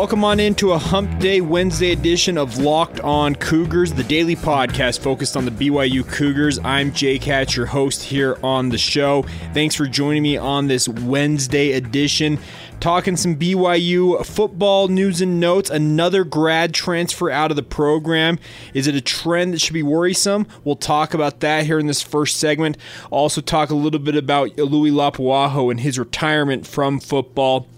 Welcome on into a Hump Day Wednesday edition of Locked On Cougars, the daily podcast focused on the BYU Cougars. I'm Jake Hatch, your host here on the show. Thanks for joining me on this Wednesday edition. Talking some BYU football news and notes. Another grad transfer out of the program. Is it a trend that should be worrisome? We'll talk about that here in this first segment. Also, talk a little bit about Louis Lapuaho and his retirement from football.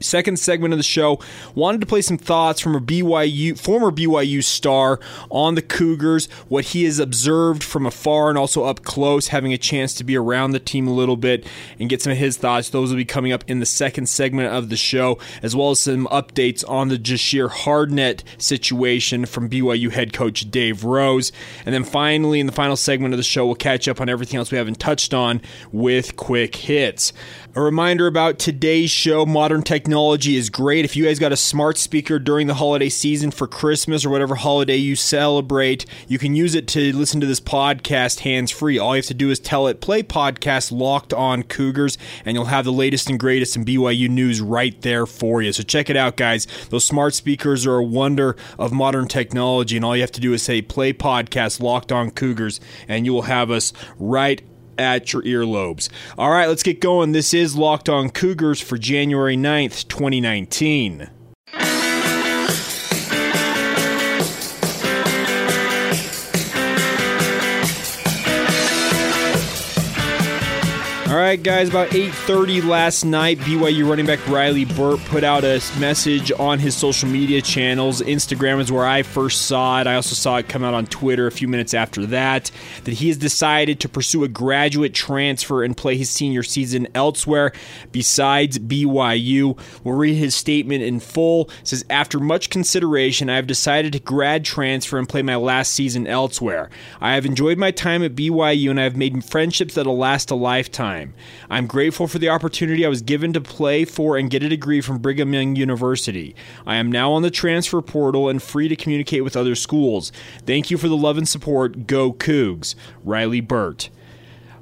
Second segment of the show, wanted to play some thoughts from a BYU former BYU star on the Cougars, what he has observed from afar and also up close, having a chance to be around the team a little bit and get some of his thoughts. Those will be coming up in the second segment of the show, as well as some updates on the Jahshire Hardnett situation from BYU head coach Dave Rose. And then finally, in the final segment of the show, we'll catch up on everything else we haven't touched on with quick hits. A reminder about today's show modern technology is great. If you guys got a smart speaker during the holiday season for Christmas or whatever holiday you celebrate, you can use it to listen to this podcast hands free. All you have to do is tell it, play podcast locked on Cougars, and you'll have the latest and greatest in BYU news right there for you. So check it out, guys. Those smart speakers are a wonder of modern technology, and all you have to do is say, play podcast locked on Cougars, and you will have us right at your earlobes. All right, let's get going. This is Locked On Cougars for January 9th, 2019. Right, guys. About 8:30 last night, BYU running back Riley Burt put out a message on his social media channels. Instagram is where I first saw it. I also saw it come out on Twitter a few minutes after that. That he has decided to pursue a graduate transfer and play his senior season elsewhere besides BYU. We'll read his statement in full. It says, "After much consideration, I have decided to grad transfer and play my last season elsewhere. I have enjoyed my time at BYU and I have made friendships that'll last a lifetime." I'm grateful for the opportunity I was given to play for and get a degree from Brigham Young University. I am now on the transfer portal and free to communicate with other schools. Thank you for the love and support. Go Cougs. Riley Burt.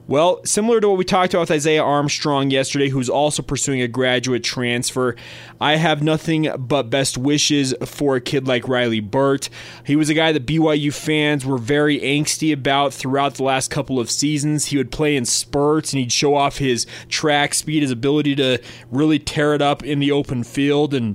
Well, similar to what we talked about with Isaiah Armstrong yesterday, who's also pursuing a graduate transfer, I have nothing but best wishes for a kid like Riley Burt. He was a guy that BYU fans were very angsty about throughout the last couple of seasons. He would play in spurts and he'd show off his track speed, his ability to really tear it up in the open field and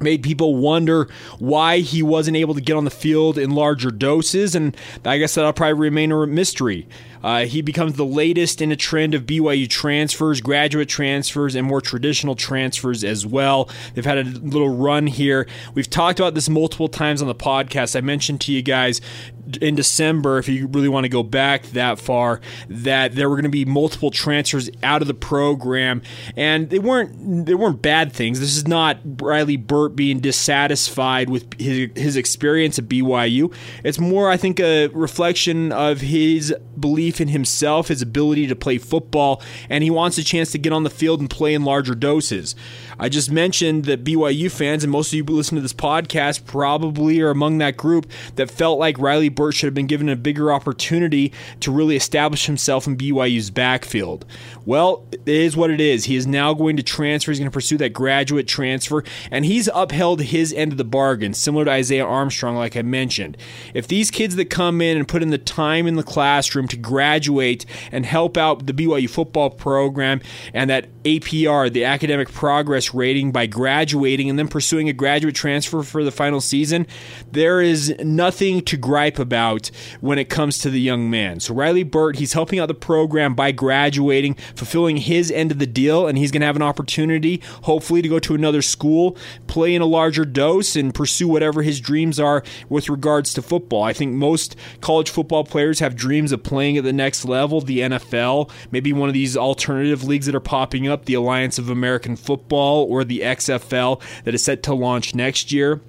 made people wonder why he wasn't able to get on the field in larger doses, and I guess that'll probably remain a mystery. Uh, he becomes the latest in a trend of BYU transfers, graduate transfers, and more traditional transfers as well. They've had a little run here. We've talked about this multiple times on the podcast. I mentioned to you guys in December, if you really want to go back that far, that there were going to be multiple transfers out of the program, and they weren't they weren't bad things. This is not Riley Burt being dissatisfied with his, his experience at BYU. It's more, I think, a reflection of his belief in himself, his ability to play football, and he wants a chance to get on the field and play in larger doses. I just mentioned that BYU fans, and most of you who listen to this podcast probably are among that group that felt like Riley Burt should have been given a bigger opportunity to really establish himself in BYU's backfield. Well, it is what it is. He is now going to transfer. He's going to pursue that graduate transfer, and he's upheld his end of the bargain, similar to Isaiah Armstrong, like I mentioned. If these kids that come in and put in the time in the classroom to graduate and help out the BYU football program and that APR, the academic progress rating, by graduating and then pursuing a graduate transfer for the final season, there is nothing to gripe about when it comes to the young man. So Riley Burt, he's helping out the program by graduating, fulfilling his end of the deal, and he's going to have an opportunity, hopefully, to go to another school, play in a larger dose, and pursue whatever his dreams are with regards to football. I think most college football players have dreams of playing at the next level, the NFL, maybe one of these alternative leagues that are popping up, the Alliance of American Football or the XFL that is set to launch next year.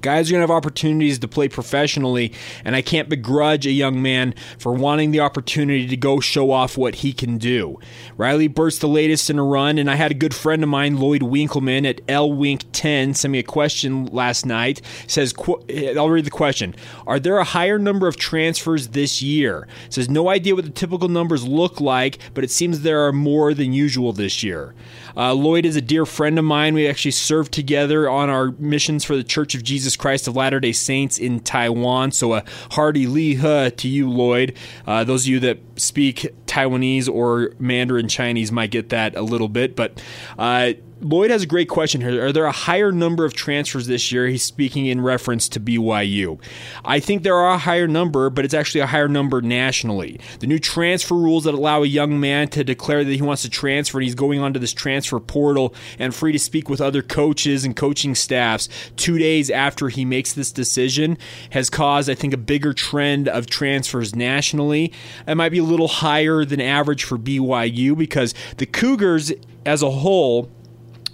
Guys are going to have opportunities to play professionally, and I can't begrudge a young man for wanting the opportunity to go show off what he can do. Riley Burt's the latest in a run, and I had a good friend of mine, Lloyd Winkleman at LWink10, send me a question last night. Says, I'll read the question. Are there a higher number of transfers this year? Says, no idea what the typical numbers look like, but it seems there are more than usual this year. Uh, Lloyd is a dear friend of mine. We actually served together on our missions for the Church of Jesus Christ of Latter day Saints in Taiwan. So a hearty li he to you, Lloyd. Uh, those of you that speak Taiwanese or Mandarin Chinese might get that a little bit, but uh, Lloyd has a great question here. Are there a higher number of transfers this year? He's speaking in reference to BYU. I think there are a higher number, but it's actually a higher number nationally. The new transfer rules that allow a young man to declare that he wants to transfer and he's going onto this transfer portal and free to speak with other coaches and coaching staffs two days after he makes this decision has caused, I think, a bigger trend of transfers nationally. It might be a little higher than average for BYU because the Cougars as a whole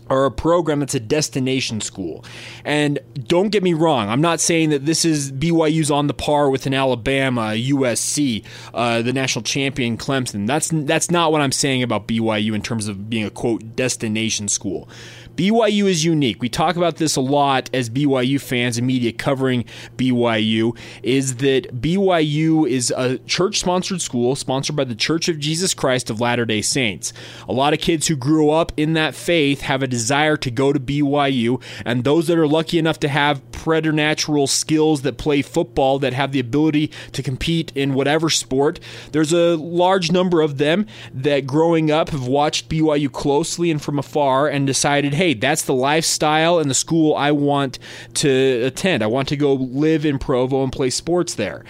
are a program that's a destination school. And don't get me wrong, I'm not saying that this is BYU's on the par with an Alabama, USC, uh, the national champion Clemson. That's that's not what I'm saying about BYU in terms of being a quote destination school. BYU is unique. We talk about this a lot as BYU fans and media covering BYU is that BYU is a church sponsored school sponsored by the Church of Jesus Christ of Latter day Saints. A lot of kids who grew up in that faith have a desire to go to BYU, and those that are lucky enough to have preternatural skills that play football, that have the ability to compete in whatever sport, there's a large number of them that growing up have watched BYU closely and from afar and decided, hey, hey, that's the lifestyle and the school I want to attend. I want to go live in Provo and play sports there.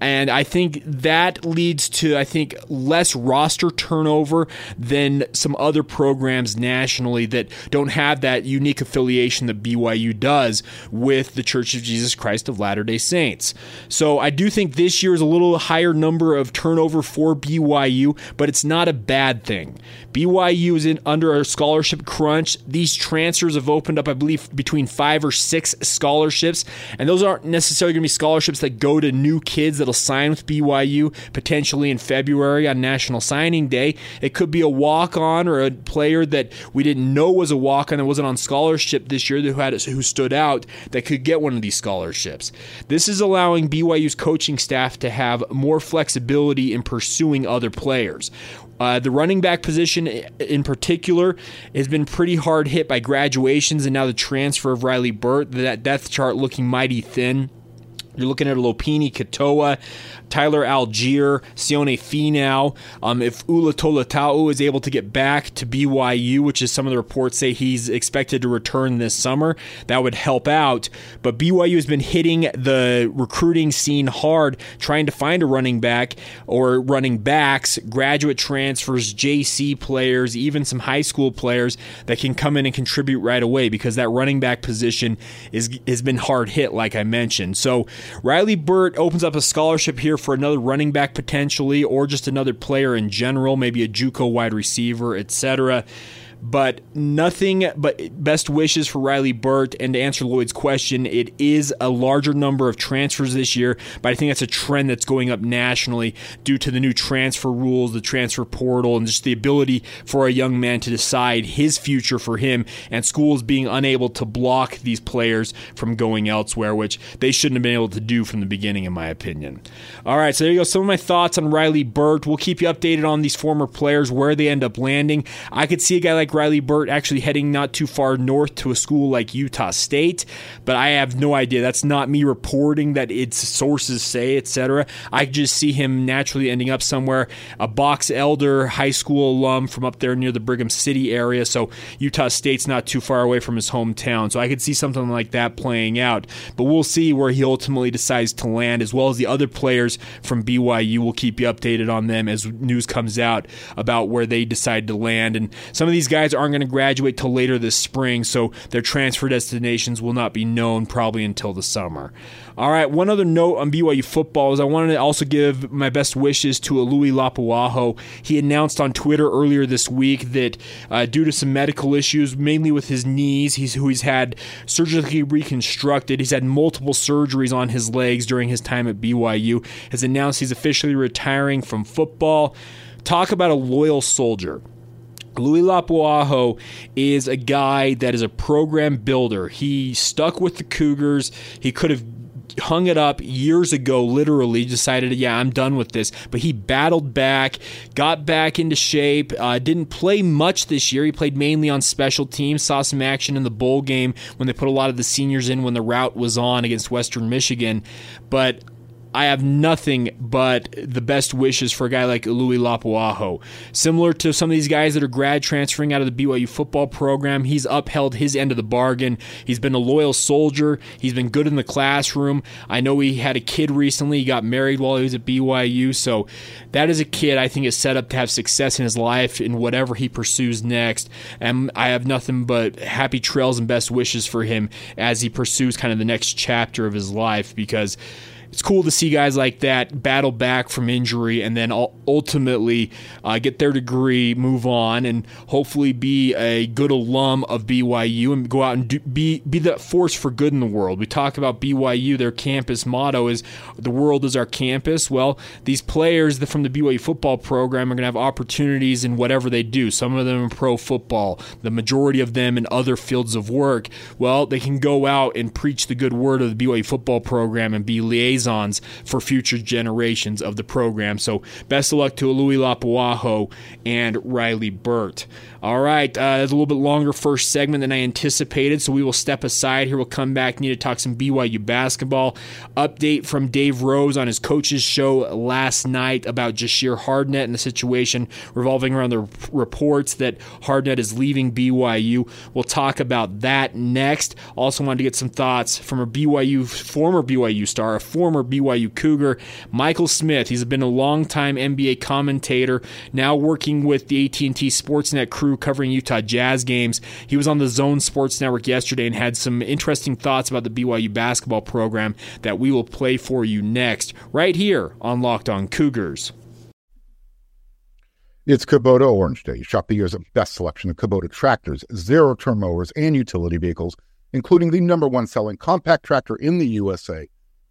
And I think that leads to, I think, less roster turnover than some other programs nationally that don't have that unique affiliation that BYU does with the Church of Jesus Christ of Latter day Saints. So I do think this year is a little higher number of turnover for BYU, but it's not a bad thing. BYU is in under a scholarship crunch. These transfers have opened up, I believe, between five or six scholarships. And those aren't necessarily going to be scholarships that go to new kids that that'll sign with BYU potentially in February on National Signing Day. It could be a walk on or a player that we didn't know was a walk on that wasn't on scholarship this year who had who stood out that could get one of these scholarships. This is allowing BYU's coaching staff to have more flexibility in pursuing other players. Uh, the running back position in particular has been pretty hard hit by graduations and now the transfer of Riley Burt. That depth chart looking mighty thin. You're looking at Lopini Katoa, Tyler Allgeier, Sione Finau. Um, if Ula Tolutau is able to get back to BYU, which is some of the reports say he's expected to return this summer, that would help out. But BYU has been hitting the recruiting scene hard, trying to find a running back or running backs, graduate transfers, JC players, even some high school players that can come in and contribute right away because that running back position is has been hard hit, like I mentioned. So Riley Burt opens up a scholarship here for another running back potentially, or just another player in general, maybe a JUCO wide receiver, etc. But nothing but best wishes for Riley Burt. And to answer Lloyd's question, it is a larger number of transfers this year, but I think that's a trend that's going up nationally due to the new transfer rules, the transfer portal, and just the ability for a young man to decide his future for him, and schools being unable to block these players from going elsewhere, which they shouldn't have been able to do from the beginning, in my opinion. All right, so there you go. Some of my thoughts on Riley Burt. We'll keep you updated on these former players, where they end up landing. I could see a guy like Riley Burt actually heading not too far north to a school like Utah State, but I have no idea. That's not me reporting that its sources say, etc. I just see him naturally ending up somewhere. A Box Elder high school alum from up there near the Brigham City area, so Utah State's not too far away from his hometown. So I could see something like that playing out. But we'll see where he ultimately decides to land, as well as the other players from BYU. We'll keep you updated on them as news comes out about where they decide to land. And some of these guys guys aren't going to graduate till later this spring, so their transfer destinations will not be known probably until the summer. All right, one other note on BYU football is I wanted to also give my best wishes to Louis Lapuaho. He announced on Twitter earlier this week that uh, due to some medical issues, mainly with his knees, he's who he's had surgically reconstructed. He's had multiple surgeries on his legs during his time at BYU. Has announced he's officially retiring from football. Talk about a loyal soldier. Louis Lapuaho is a guy that is a program builder. He stuck with the Cougars. He could have hung it up years ago, literally decided, yeah, I'm done with this. But he battled back, got back into shape, uh, didn't play much this year. He played mainly on special teams, saw some action in the bowl game when they put a lot of the seniors in when the route was on against Western Michigan. But I have nothing but the best wishes for a guy like Louis Lapuaho. Similar to some of these guys that are grad transferring out of the BYU football program, he's upheld his end of the bargain. He's been a loyal soldier. He's been good in the classroom. I know he had a kid recently. He got married while he was at BYU. So that is a kid I think is set up to have success in his life in whatever he pursues next. And I have nothing but happy trails and best wishes for him as he pursues kind of the next chapter of his life because it's cool to see guys like that battle back from injury and then ultimately uh, get their degree, move on, and hopefully be a good alum of BYU and go out and do, be be that force for good in the world. We talk about BYU; their campus motto is "The world is our campus." Well, these players from the BYU football program are going to have opportunities in whatever they do. Some of them in pro football, the majority of them in other fields of work. Well, they can go out and preach the good word of the BYU football program and be liaisons liaisons for future generations of the program. So best of luck to Louis Lapuaho and Riley Burt. All right, uh, a little bit longer first segment than I anticipated, so we will step aside here. We'll come back. Need to talk some BYU basketball. Update from Dave Rose on his coach's show last night about Jahshire Hardnett and the situation revolving around the reports that Hardnett is leaving BYU. We'll talk about that next. Also, wanted to get some thoughts from a BYU former BYU star, a former BYU Cougar, Michael Smith. He's been a long-time NBA commentator, now working with the AT&T Sportsnet crew covering Utah Jazz games. He was on the Zone Sports Network yesterday and had some interesting thoughts about the BYU basketball program that we will play for you next, right here on Locked On Cougars. It's Kubota Orange Day. Shop the year's best selection of Kubota tractors, zero turn mowers, and utility vehicles, including the number one selling compact tractor in the USA.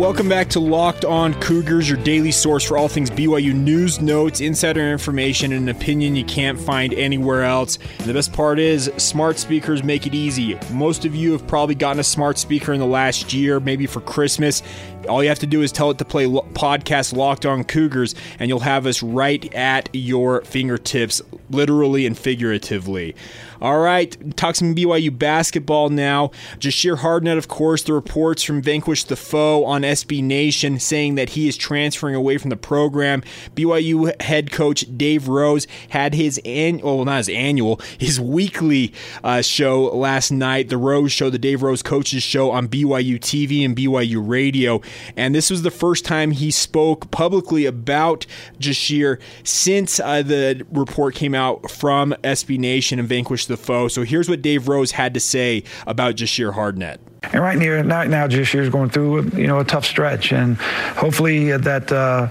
Welcome back to Locked On Cougars, your daily source for all things BYU news, notes, insider information, and an opinion you can't find anywhere else. And the best part is, smart speakers make it easy. Most of you have probably gotten a smart speaker in the last year, maybe for Christmas. All you have to do is tell it to play lo- podcast Locked On Cougars, and you'll have us right at your fingertips, literally and figuratively. All right, talk some BYU basketball now. Jahshire Hardnett, of course, the reports from Vanquish the Foe on SB Nation saying that he is transferring away from the program. BYU head coach Dave Rose had his annual, well, not his annual, his weekly uh, show last night, the Rose Show, the Dave Rose Coaches Show on BYU TV and BYU Radio. And this was the first time he spoke publicly about Jahshire since uh, the report came out from SB Nation and Vanquish the foe. So here's what Dave Rose had to say about Jahshire Hardnett. And right near now, now is going through you know a tough stretch, and hopefully that uh,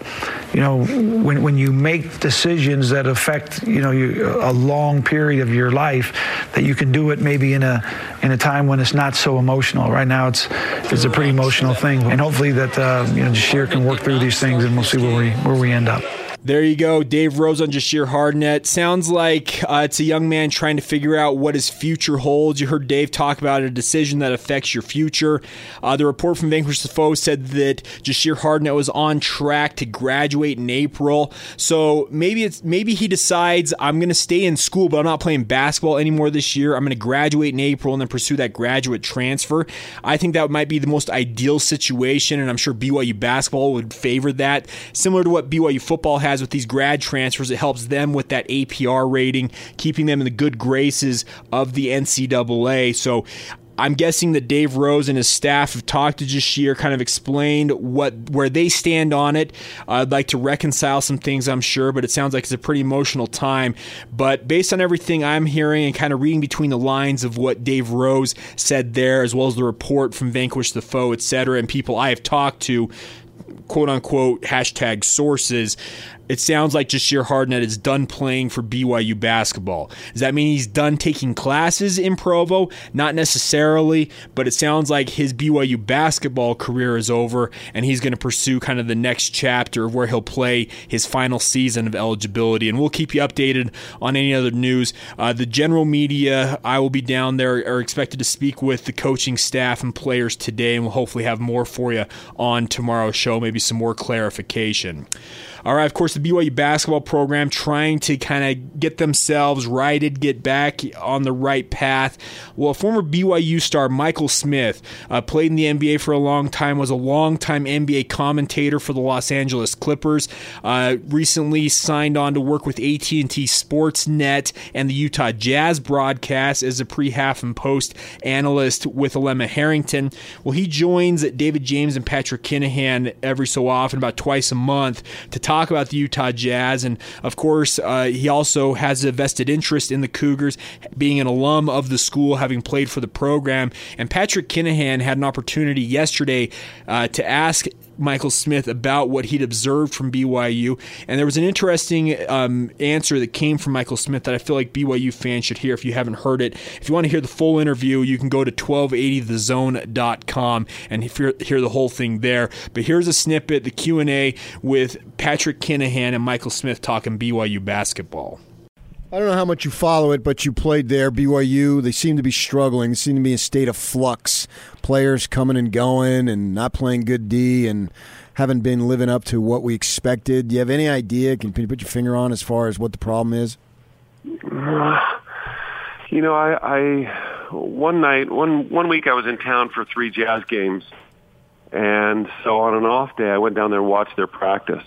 you know when when you make decisions that affect you know you, a long period of your life, that you can do it maybe in a in a time when it's not so emotional. Right now, it's it's a pretty emotional thing, and hopefully that uh, you know Jahshire can work through these things, and we'll see where we where we end up. There you go, Dave Rose on Jahshire Hardnett. Sounds like uh, it's a young man trying to figure out what his future holds. You heard Dave talk about a decision that affects your future. Uh, the report from Vanquish the Foe said that Jahshire Hardnett was on track to graduate in April. So maybe it's maybe he decides I'm going to stay in school, but I'm not playing basketball anymore this year. I'm going to graduate in April and then pursue that graduate transfer. I think that might be the most ideal situation, and I'm sure BYU basketball would favor that. Similar to what BYU football has with these grad transfers, it helps them with that APR rating, keeping them in the good graces of the NCAA. So I'm guessing that Dave Rose and his staff have talked to Jahshire, kind of explained what where they stand on it. Uh, I'd like to reconcile some things, I'm sure, but it sounds like it's a pretty emotional time. But based on everything I'm hearing and kind of reading between the lines of what Dave Rose said there, as well as the report from Vanquish the Foe, etc., and people I have talked to, quote unquote hashtag sources, it sounds like Jahshire Hardnett is done playing for BYU basketball. Does that mean he's done taking classes in Provo? Not necessarily, but it sounds like his BYU basketball career is over and he's going to pursue kind of the next chapter of where he'll play his final season of eligibility. And we'll keep you updated on any other news. Uh, the general media, I will be down there, are expected to speak with the coaching staff and players today, and we'll hopefully have more for you on tomorrow's show, maybe some more clarification. All right, of course, the BYU basketball program trying to kind of get themselves righted, get back on the right path. Well, former BYU star Michael Smith uh, played in the NBA for a long time, was a long-time NBA commentator for the Los Angeles Clippers. Uh, recently signed on to work with AT&T Sportsnet and the Utah Jazz broadcast as a pre-half and post analyst with Alema Harrington. Well, he joins David James and Patrick Kinahan every so often, about twice a month, to talk about the Utah Jazz. And of course, uh, he also has a vested interest in the Cougars, being an alum of the school, having played for the program. And Patrick Kinahan had an opportunity yesterday uh, to ask Michael Smith about what he'd observed from BYU. And there was an interesting um, answer that came from Michael Smith that I feel like BYU fans should hear if you haven't heard it. If you want to hear the full interview, you can go to 1280thezone.com and hear, hear the whole thing there. But here's a snippet, the Q&A with Patrick Kinahan and Michael Smith talking BYU basketball. I don't know how much you follow it, but you played there, BYU. They seem to be struggling. They seem to be in a state of flux. Players coming and going and not playing good D and haven't been living up to what we expected. Do you have any idea? Can, you put your finger on as far as what the problem is? You know, I, I one night, one one week, I was in town for three jazz games, and so on an off day, I went down there and watched their practice,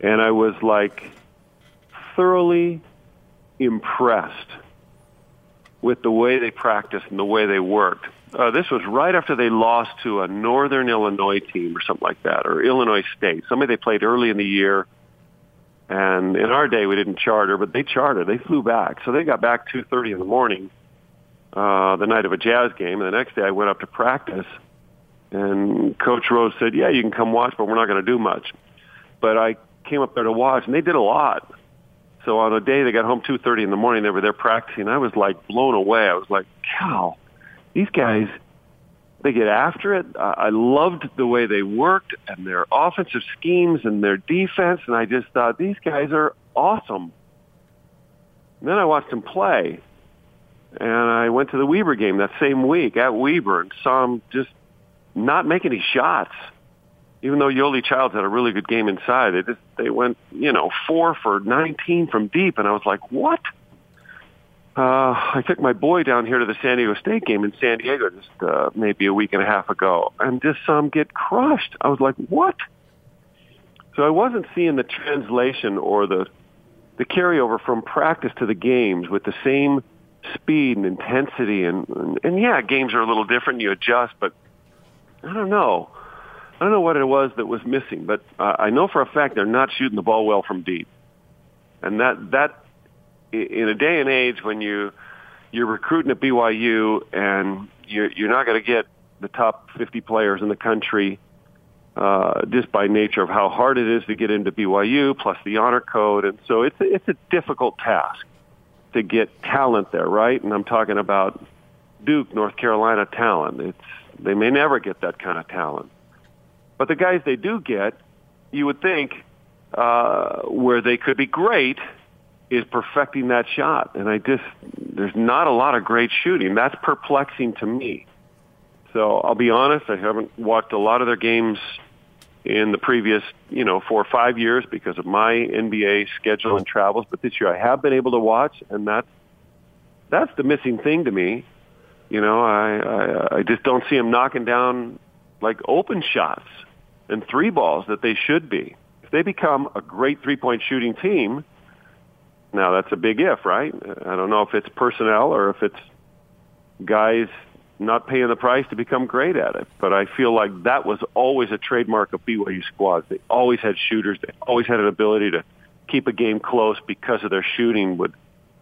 and I was like thoroughly impressed with the way they practiced and the way they worked. Uh, this was right after they lost to a Northern Illinois team or something like that, or Illinois State. Somebody they played early in the year. And in our day, we didn't charter, but they chartered. They flew back. So they got back 2.30 in the morning uh, the night of a jazz game. And the next day I went up to practice. And Coach Rose said, yeah, you can come watch, but we're not going to do much. But I came up there to watch, and they did a lot. So on a day they got home 2:30 in the morning, they were there practicing. I was like blown away. I was like, "Cow, these guys, they get after it." I loved the way they worked and their offensive schemes and their defense, and I just thought these guys are awesome. And then I watched them play, and I went to the Weber game that same week at Weber and saw them just not make any shots even though Yoeli Childs had a really good game inside, they just they went you know four for 19 from deep, and I was like, what? Uh, I took my boy down here to the San Diego State game in San Diego just uh, maybe a week and a half ago, and just saw him get crushed. I was like, what? So I wasn't seeing the translation or the the carryover from practice to the games with the same speed and intensity, and and, and yeah, games are a little different. You adjust, but I don't know. I don't know what it was that was missing, but uh, I know for a fact they're not shooting the ball well from deep. And that that in a day and age when you you're recruiting at BYU and you're you're not going to get the top 50 players in the country uh, just by nature of how hard it is to get into BYU, plus the honor code, and so it's it's a difficult task to get talent there, right? And I'm talking about Duke, North Carolina talent. It's they may never get that kind of talent. But the guys they do get, you would think, uh, where they could be great is perfecting that shot. And I just, there's not a lot of great shooting. That's perplexing to me. So I'll be honest, I haven't watched a lot of their games in the previous, you know, four or five years because of my NBA schedule and travels. But this year I have been able to watch, and that's that's the missing thing to me. You know, I I, I just don't see them knocking down like open shots and three balls that they should be. If they become a great three-point shooting team, now that's a big if, right? I don't know if it's personnel or if it's guys not paying the price to become great at it. But I feel like that was always a trademark of BYU squads. They always had shooters. They always had an ability to keep a game close because of their shooting would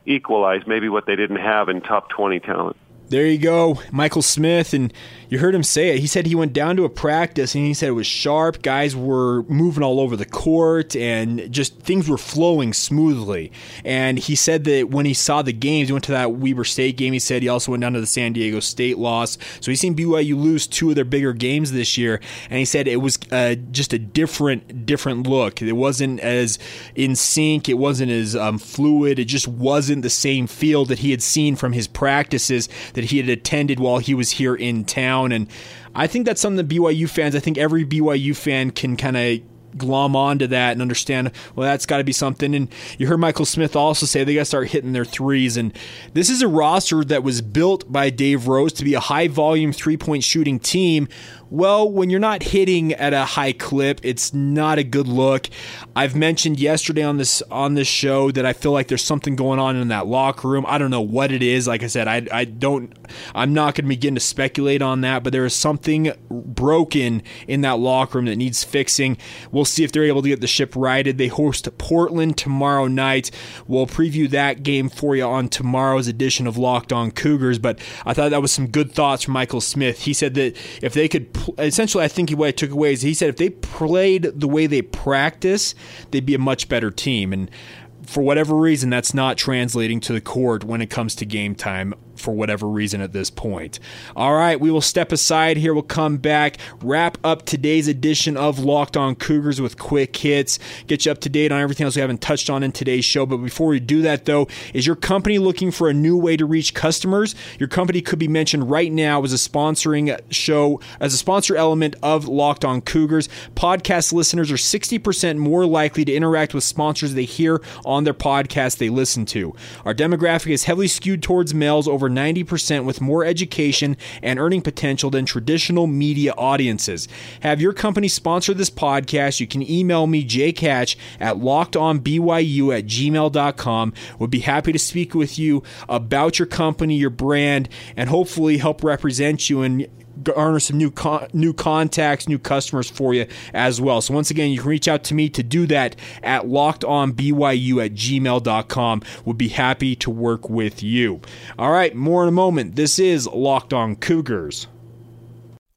equalize maybe what they didn't have in top 20 talent. There you go, Michael Smith, and you heard him say it. He said he went down to a practice and he said it was sharp. Guys were moving all over the court and just things were flowing smoothly. And he said that when he saw the games, he went to that Weber State game. He said he also went down to the San Diego State loss. So he's seen BYU lose two of their bigger games this year, and he said it was uh, just a different, different look. It wasn't as in sync. It wasn't as um, fluid. It just wasn't the same feel that he had seen from his practices that that he had attended while he was here in town. And I think that's something that BYU fans, I think every BYU fan can kind of glom onto that and understand, well, that's got to be something. And you heard Michael Smith also say they got to start hitting their threes. And this is a roster that was built by Dave Rose to be a high volume three point shooting team well, when you're not hitting at a high clip, it's not a good look. I've mentioned yesterday on this on this show that I feel like there's something going on in that locker room. I don't know what it is. Like I said, I, I don't I'm not going to begin to speculate on that, but there is something broken in that locker room that needs fixing. We'll see if they're able to get the ship righted. They host Portland tomorrow night. We'll preview that game for you on tomorrow's edition of Locked On Cougars, but I thought that was some good thoughts from Michael Smith. He said that if they could essentially, I think what I took away is he said if they played the way they practice, they'd be a much better team. And for whatever reason, that's not translating to the court when it comes to game time for whatever reason at this point. All right, we will step aside here. We'll come back, wrap up today's edition of Locked On Cougars with quick hits, get you up to date on everything else we haven't touched on in today's show. But before we do that, though, is your company looking for a new way to reach customers? Your company could be mentioned right now as a sponsoring show, as a sponsor element of Locked On Cougars. Podcast listeners are 60% more likely to interact with sponsors they hear on their podcast they listen to. Our demographic is heavily skewed towards males over 90% with more education and earning potential than traditional media audiences. Have your company sponsor this podcast? You can email me, jcatch, at lockedonbyu at gmail.com. Would be happy to speak with you about your company, your brand, and hopefully help represent you and garner some new con- new contacts, new customers for you as well. So once again, you can reach out to me to do that at lockedonbyu at gmail.com. Would be happy to work with you. All right, more in a moment. This is Locked On Cougars.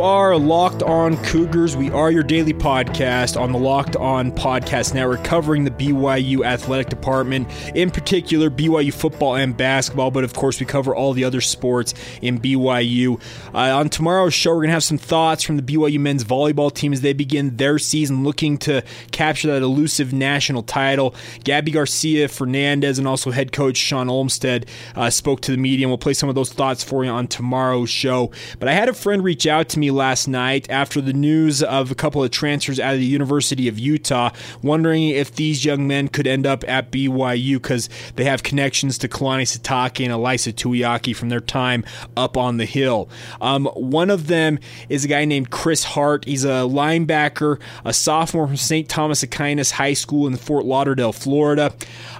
Are Locked On Cougars. We are your daily podcast on the Locked On Podcast Network covering the BYU athletic department, in particular BYU football and basketball, but of course we cover all the other sports in BYU. Uh, on tomorrow's show, we're going to have some thoughts from the BYU men's volleyball team as they begin their season looking to capture that elusive national title. Gabi Garcia Fernandez and also head coach Shawn Olmstead uh, spoke to the media, and we'll play some of those thoughts for you on tomorrow's show. But I had a friend reach out to me last night after the news of a couple of transfers out of the University of Utah, wondering if these young men could end up at BYU because they have connections to Kalani Sitake and Ilaisa Tuiaki from their time up on the hill. Um, one of them is a guy named Chris Hart. He's a linebacker, a sophomore from St. Thomas Aquinas High School in Fort Lauderdale, Florida.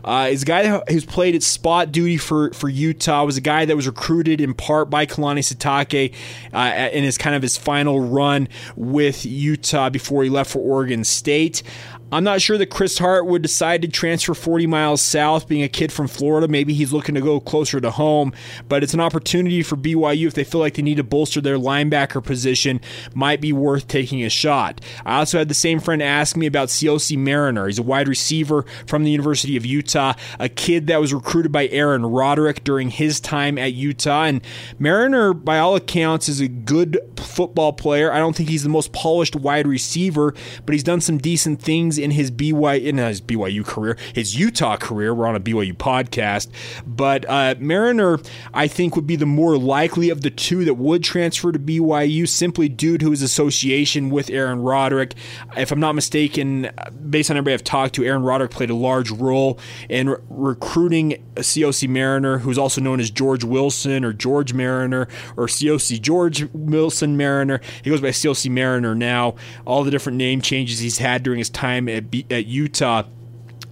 Uh, he's a guy who's played at spot duty for, for Utah. Was a guy that was recruited in part by Kalani Sitake uh, in his kind of his final run with Utah before he left for Oregon State. I'm not sure that Chris Hart would decide to transfer 40 miles south, being a kid from Florida. Maybe he's looking to go closer to home, but it's an opportunity for BYU if they feel like they need to bolster their linebacker position. Might be worth taking a shot. I also had the same friend ask me about Siaosi Mariner. He's a wide receiver from the University of Utah, a kid that was recruited by Aaron Roderick during his time at Utah. And Mariner, by all accounts, is a good football player. I don't think he's the most polished wide receiver, but he's done some decent things in his BYU in his BYU career, his Utah career. We're on a BYU podcast, but uh, Mariner, I think, would be the more likely of the two that would transfer to BYU simply due to his association with Aaron Roderick. If I'm not mistaken, based on everybody I've talked to, Aaron Roderick played a large role in re- recruiting Siaosi Mariner, who's also known as George Wilson or George Mariner or Siaosi George Wilson Mariner. He goes by Siaosi Mariner now. All the different name changes he's had during his time at, B- at Utah.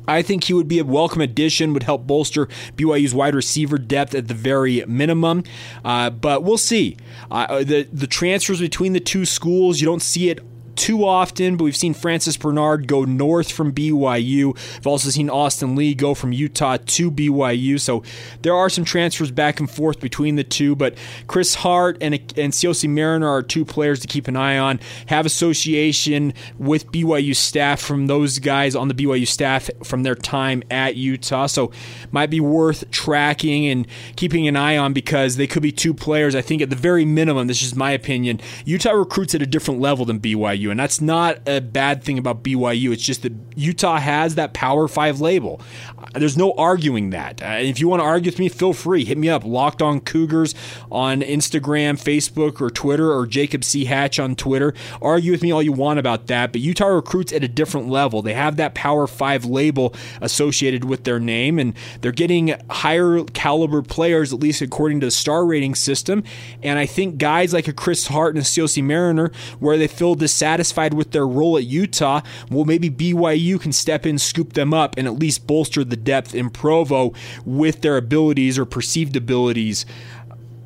I think he would be a welcome addition, would help bolster BYU's wide receiver depth at the very minimum. Uh, but we'll see. Uh, the the transfers between the two schools, you don't see it too often, but we've seen Francis Bernard go north from BYU. We've also seen Austin Lee go from Utah to BYU. So there are some transfers back and forth between the two, but Chris Hart and, and Siaosi Mariner are two players to keep an eye on. Have association with BYU staff from those guys on the BYU staff from their time at Utah. So might be worth tracking and keeping an eye on because they could be two players. I think at the very minimum, this is my opinion, Utah recruits at a different level than BYU. And that's not a bad thing about BYU. It's just that Utah has that Power Five label. There's no arguing that. Uh, if you want to argue with me, feel free. Hit me up. Locked on Cougars on Instagram, Facebook, or Twitter, or Jacob C. Hatch on Twitter. Argue with me all you want about that. But Utah recruits at a different level. They have that Power Five label associated with their name, and they're getting higher caliber players, at least according to the star rating system. And I think guys like a Chris Hart and a Siaosi Mariner, where they feel dissatisfied with their role at Utah, well, maybe BYU can step in, scoop them up, and at least bolster the depth in Provo with their abilities or perceived abilities.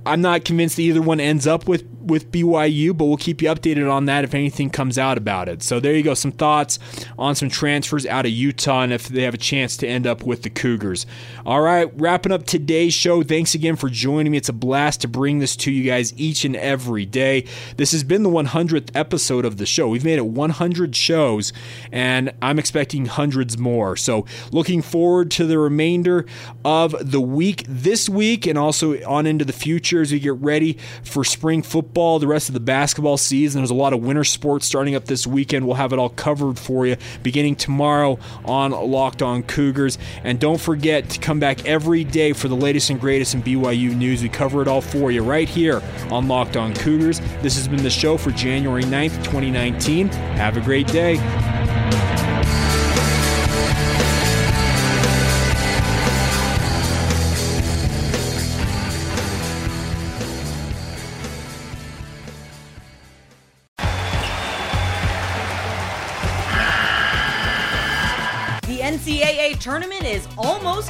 I'm not convinced that either one ends up with with BYU, but we'll keep you updated on that if anything comes out about it. So there you go, some thoughts on some transfers out of Utah and if they have a chance to end up with the Cougars. All right, wrapping up today's show. Thanks again for joining me. It's a blast to bring this to you guys each and every day. This has been the 100th episode of the show. We've made it 100 shows, and I'm expecting hundreds more. So looking forward to the remainder of the week this week and also on into the future as we get ready for spring football, the rest of the basketball season. There's a lot of winter sports starting up this weekend. We'll have it all covered for you beginning tomorrow on Locked On Cougars. And don't forget to come back every day for the latest and greatest in BYU news. We cover it all for you right here on Locked On Cougars. This has been the show for January 9th, 2019. Have a great day.